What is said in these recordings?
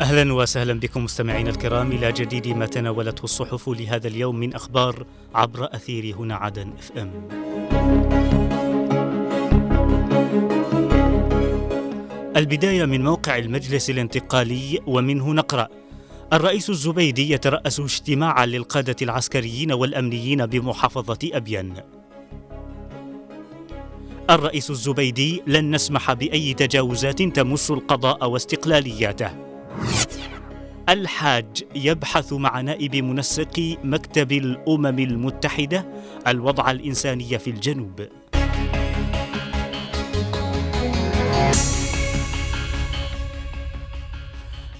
أهلا وسهلا بكم مستمعينا الكرام إلى جديد ما تناولته الصحف لهذا اليوم من أخبار عبر أثير هنا عدن إف إم. البداية من موقع المجلس الانتقالي ومنه نقرأ الرئيس الزبيدي يترأس اجتماعا للقادة العسكريين والأمنيين بمحافظة ابين. الرئيس الزبيدي لن نسمح بأي تجاوزات تمس القضاء واستقلالياته. الحاج يبحث مع نائب منسق مكتب الأمم المتحدة الوضع الإنساني في الجنوب.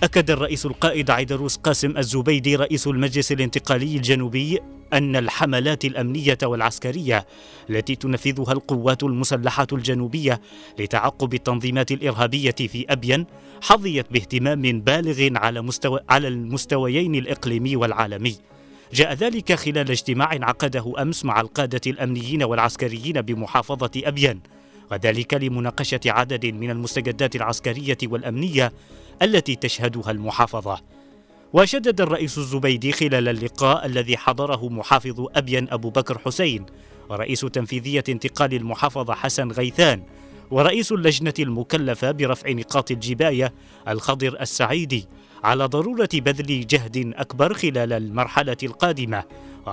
أكد الرئيس القائد عيدروس قاسم الزبيدي رئيس المجلس الانتقالي الجنوبي أن الحملات الأمنية والعسكرية التي تنفذها القوات المسلحة الجنوبية لتعقب التنظيمات الإرهابية في أبين حظيت باهتمام بالغ على مستوى على المستويين الإقليمي والعالمي. جاء ذلك خلال اجتماع عقده أمس مع القادة الأمنيين والعسكريين بمحافظة أبين وذلك لمناقشة عدد من المستجدات العسكرية والأمنية التي تشهدها المحافظة. وشدد الرئيس الزبيدي خلال اللقاء الذي حضره محافظ أبين أبو بكر حسين ورئيس تنفيذية انتقال المحافظة حسن غيثان ورئيس اللجنة المكلفة برفع نقاط الجباية الخضر السعيدي على ضرورة بذل جهد أكبر خلال المرحلة القادمة.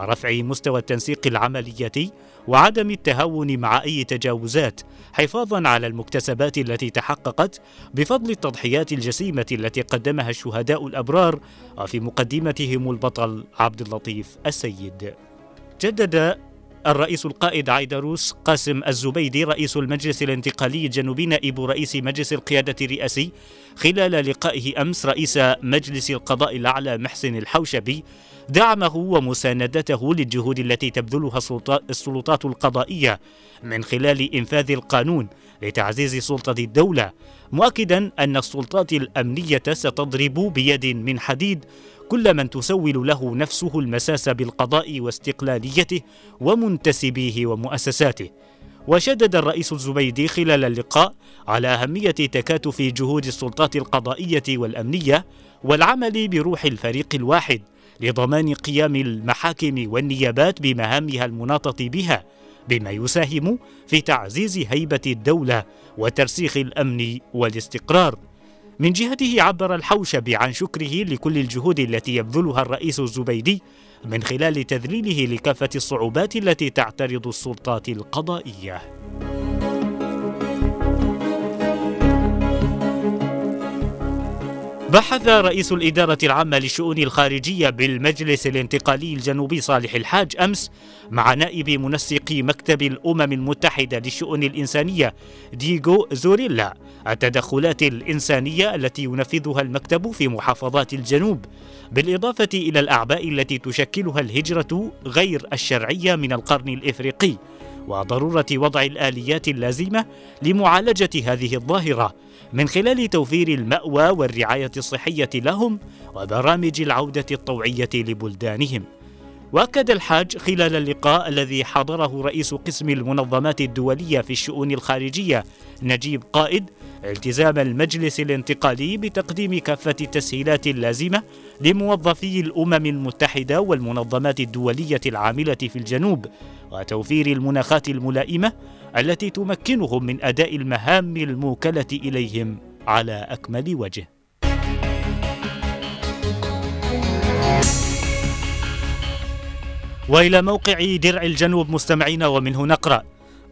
ورفع مستوى التنسيق العملياتي وعدم التهاون مع أي تجاوزات حفاظا على المكتسبات التي تحققت بفضل التضحيات الجسيمة التي قدمها الشهداء الأبرار وفي مقدمتهم البطل عبد اللطيف السيد. جدد الرئيس القائد عيدروس قاسم الزبيدي رئيس المجلس الانتقالي الجنوبي نائب رئيس مجلس القيادة الرئاسي. خلال لقائه أمس رئيس مجلس القضاء الأعلى محسن الحوشبي دعمه ومساندته للجهود التي تبذلها السلطات القضائية من خلال إنفاذ القانون لتعزيز سلطة الدولة مؤكدا أن السلطات الأمنية ستضرب بيد من حديد كل من تسول له نفسه المساس بالقضاء واستقلاليته ومنتسبيه ومؤسساته. وشدد الرئيس الزبيدي خلال اللقاء على أهمية تكاتف جهود السلطات القضائية والأمنية والعمل بروح الفريق الواحد لضمان قيام المحاكم والنيابات بمهامها المناطة بها بما يساهم في تعزيز هيبة الدولة وترسيخ الأمن والاستقرار. من جهته عبر الحوشبي عن شكره لكل الجهود التي يبذلها الرئيس الزبيدي من خلال تذليله لكافة الصعوبات التي تعترض السلطات القضائية. بحث رئيس الإدارة العامة للشؤون الخارجية بالمجلس الانتقالي الجنوبي صالح الحاج أمس مع نائب منسق مكتب الأمم المتحدة للشؤون الإنسانية ديغو زوريلا. التدخلات الإنسانية التي ينفذها المكتب في محافظات الجنوب بالإضافة إلى الأعباء التي تشكلها الهجرة غير الشرعية من القرن الإفريقي. وضرورة وضع الآليات اللازمة لمعالجة هذه الظاهرة. من خلال توفير المأوى والرعاية الصحية لهم وبرامج العودة الطوعية لبلدانهم. وأكد الحاج خلال اللقاء الذي حضره رئيس قسم المنظمات الدولية في الشؤون الخارجية نجيب قائد التزام المجلس الانتقالي بتقديم كافة التسهيلات اللازمة لموظفي الأمم المتحدة والمنظمات الدولية العاملة في الجنوب وتوفير المناخات الملائمة التي تمكنهم من أداء المهام الموكلة إليهم على أكمل وجه. وإلى موقع درع الجنوب مستمعين ومنه نقرا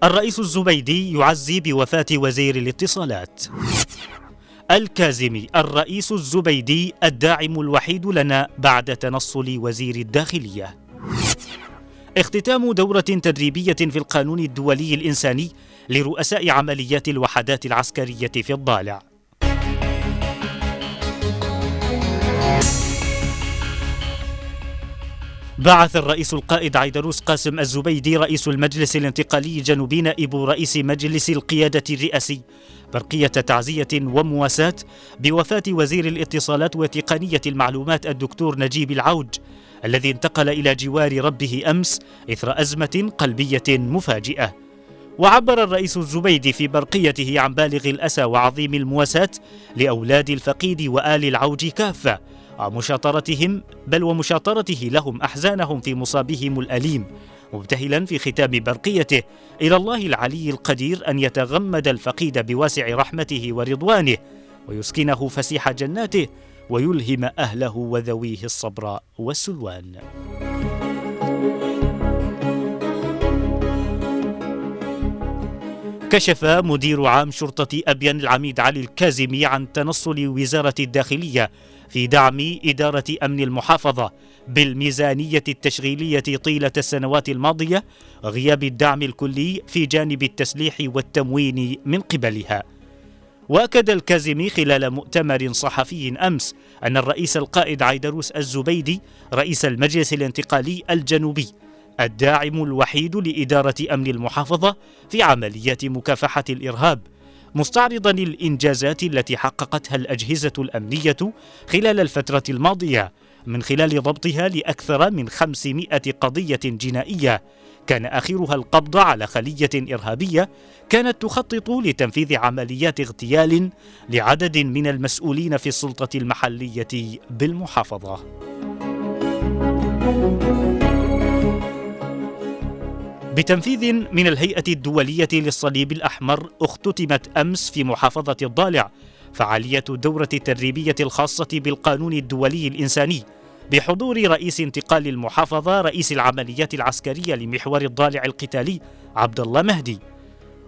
الرئيس الزبيدي يعزي بوفاة وزير الاتصالات الكازمي الرئيس الزبيدي الداعم الوحيد لنا بعد تنصل وزير الداخلية اختتام دورة تدريبية في القانون الدولي الإنساني لرؤساء عمليات الوحدات العسكرية في الضالع. بعث الرئيس القائد عيدروس قاسم الزبيدي رئيس المجلس الانتقالي الجنوبي نائب رئيس مجلس القيادة الرئاسي. برقية تعزية ومواساة بوفاة وزير الاتصالات وتقنية المعلومات الدكتور نجيب العوج الذي انتقل إلى جوار ربه أمس إثر أزمة قلبية مفاجئة. وعبر الرئيس الزبيدي في برقيته عن بالغ الأسى وعظيم المواساة لأولاد الفقيد وآل العوج كافة ومشاطرتهم بل ومشاطرته لهم أحزانهم في مصابهم الأليم. مبتهلا في ختام برقيته إلى الله العلي القدير أن يتغمد الفقيد بواسع رحمته ورضوانه ويسكنه فسيح جناته ويلهم أهله وذويه الصبر والسلوان. كشف مدير عام شرطة أبين العميد علي الكازمي عن تنصل وزارة الداخلية في دعم إدارة أمن المحافظة بالميزانية التشغيلية طيلة السنوات الماضية غياب الدعم الكلي في جانب التسليح والتموين من قبلها. وأكد الكازمي خلال مؤتمر صحفي أمس أن الرئيس القائد عيدروس الزبيدي رئيس المجلس الانتقالي الجنوبي الداعم الوحيد لإدارة أمن المحافظة في عمليات مكافحة الإرهاب مستعرضا الانجازات التي حققتها الأجهزة الأمنية خلال الفترة الماضية من خلال ضبطها لأكثر من 500 قضية جنائية. كان آخرها القبض على خلية إرهابية كانت تخطط لتنفيذ عمليات اغتيال لعدد من المسؤولين في السلطة المحلية بالمحافظة. بتنفيذ من الهيئة الدولية للصليب الأحمر اختتمت أمس في محافظة الضالع فعالية الدورة التدريبية الخاصة بالقانون الدولي الإنساني بحضور رئيس انتقال المحافظة رئيس العمليات العسكرية لمحور الضالع القتالي عبد الله مهدي.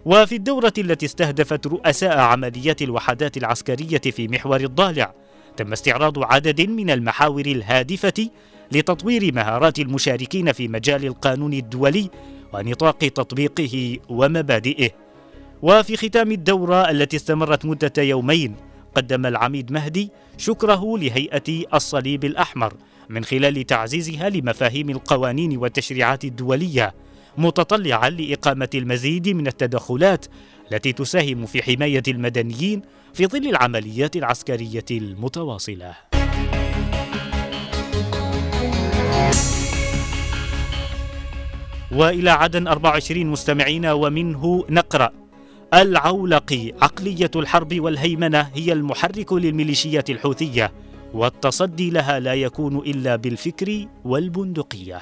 وفي الدورة التي استهدفت رؤساء عمليات الوحدات العسكرية في محور الضالع تم استعراض عدد من المحاور الهادفة لتطوير مهارات المشاركين في مجال القانون الدولي ونطاق تطبيقه ومبادئه وفي ختام الدورة التي استمرت مدة يومين قدم العميد مهدي شكره لهيئة الصليب الأحمر من خلال تعزيزها لمفاهيم القوانين والتشريعات الدولية متطلعا لإقامة المزيد من التدخلات التي تساهم في حماية المدنيين في ظل العمليات العسكرية المتواصلة. وإلى عدن 24 مستمعين ومنه نقرأ العولقي عقلية الحرب والهيمنة هي المحرك للميليشيات الحوثية والتصدي لها لا يكون إلا بالفكر والبندقية.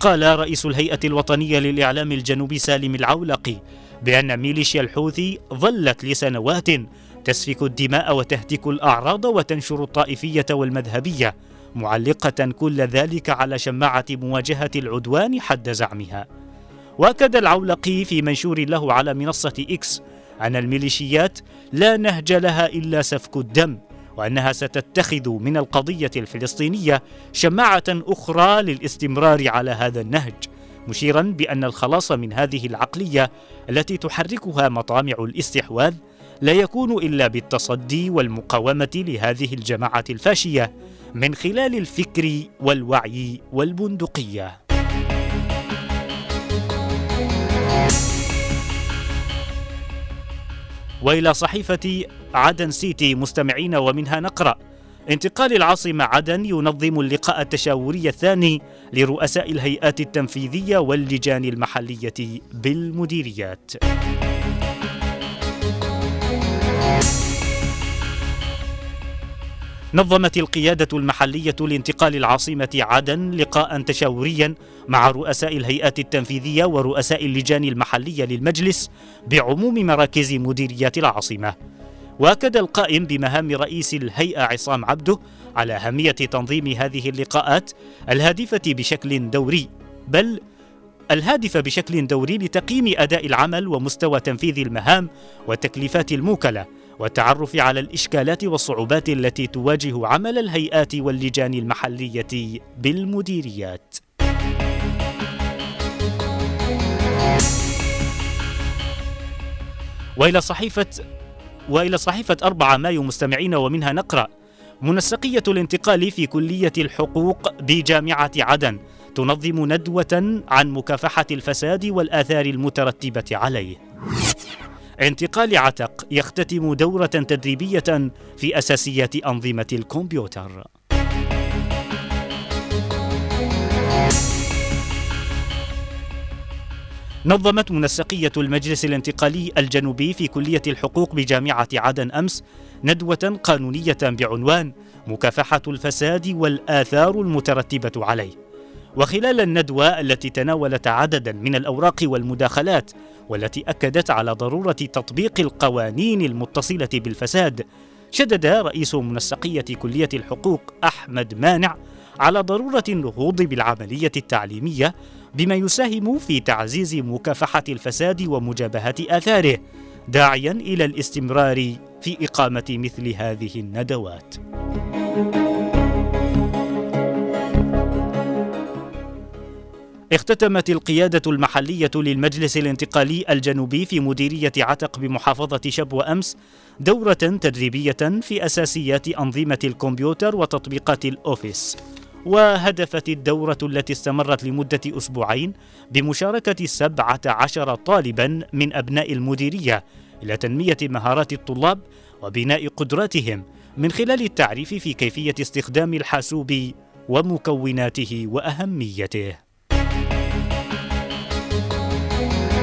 قال رئيس الهيئة الوطنية للإعلام الجنوبي سالم العولقي بأن ميليشيا الحوثي ظلت لسنوات تسفك الدماء وتهتك الأعراض وتنشر الطائفية والمذهبية معلقة كل ذلك على شماعة مواجهة العدوان حد زعمها. وأكد العولقي في منشور له على منصة إكس أن الميليشيات لا نهج لها إلا سفك الدم وأنها ستتخذ من القضية الفلسطينية شماعة أخرى للاستمرار على هذا النهج مشيرا بأن الخلاص من هذه العقلية التي تحركها مطامع الاستحواذ لا يكون إلا بالتصدي والمقاومة لهذه الجماعة الفاشية من خلال الفكر والوعي والبندقية. وإلى صحيفة عدن سيتي مستمعين ومنها نقرأ انتقال العاصمة عدن ينظم اللقاء التشاوري الثاني لرؤساء الهيئات التنفيذية واللجان المحلية بالمديريات. نظمت القيادة المحلية لانتقال العاصمة عدن لقاء تشاوريا مع رؤساء الهيئات التنفيذية ورؤساء اللجان المحلية للمجلس بعموم مراكز مديريات العاصمة. وأكد القائم بمهام رئيس الهيئة عصام عبده على أهمية تنظيم هذه اللقاءات الهادفة بشكل دوري بل الهادفة بشكل دوري لتقييم أداء العمل ومستوى تنفيذ المهام والتكليفات الموكلة والتعرف على الإشكالات والصعوبات التي تواجه عمل الهيئات واللجان المحلية بالمديريات. وإلى صحيفه وإلى صحيفة 4 مايو مستمعين ومنها نقرأ منسقية الانتقال في كلية الحقوق بجامعة عدن تنظم ندوة عن مكافحة الفساد والآثار المترتبة عليه. انتقال عتق يختتم دورة تدريبية في أساسيات أنظمة الكمبيوتر. نظمت منسقية المجلس الانتقالي الجنوبي في كلية الحقوق بجامعة عدن أمس ندوة قانونية بعنوان مكافحة الفساد والآثار المترتبة عليه. وخلال الندوة التي تناولت عددا من الأوراق والمداخلات والتي أكدت على ضرورة تطبيق القوانين المتصلة بالفساد، شدد رئيس منسقية كلية الحقوق أحمد مانع على ضرورة النهوض بالعملية التعليمية بما يساهم في تعزيز مكافحة الفساد ومجابهة آثاره، داعيا إلى الاستمرار في إقامة مثل هذه الندوات. اختتمت القيادة المحلية للمجلس الانتقالي الجنوبي في مديرية عتق بمحافظة شبوة أمس دورة تدريبية في أساسيات أنظمة الكمبيوتر وتطبيقات الأوفيس وهدفت الدورة التي استمرت لمدة أسبوعين بمشاركة 17 طالبا من أبناء المديرية إلى تنمية مهارات الطلاب وبناء قدراتهم من خلال التعريف في كيفية استخدام الحاسوب ومكوناته وأهميته.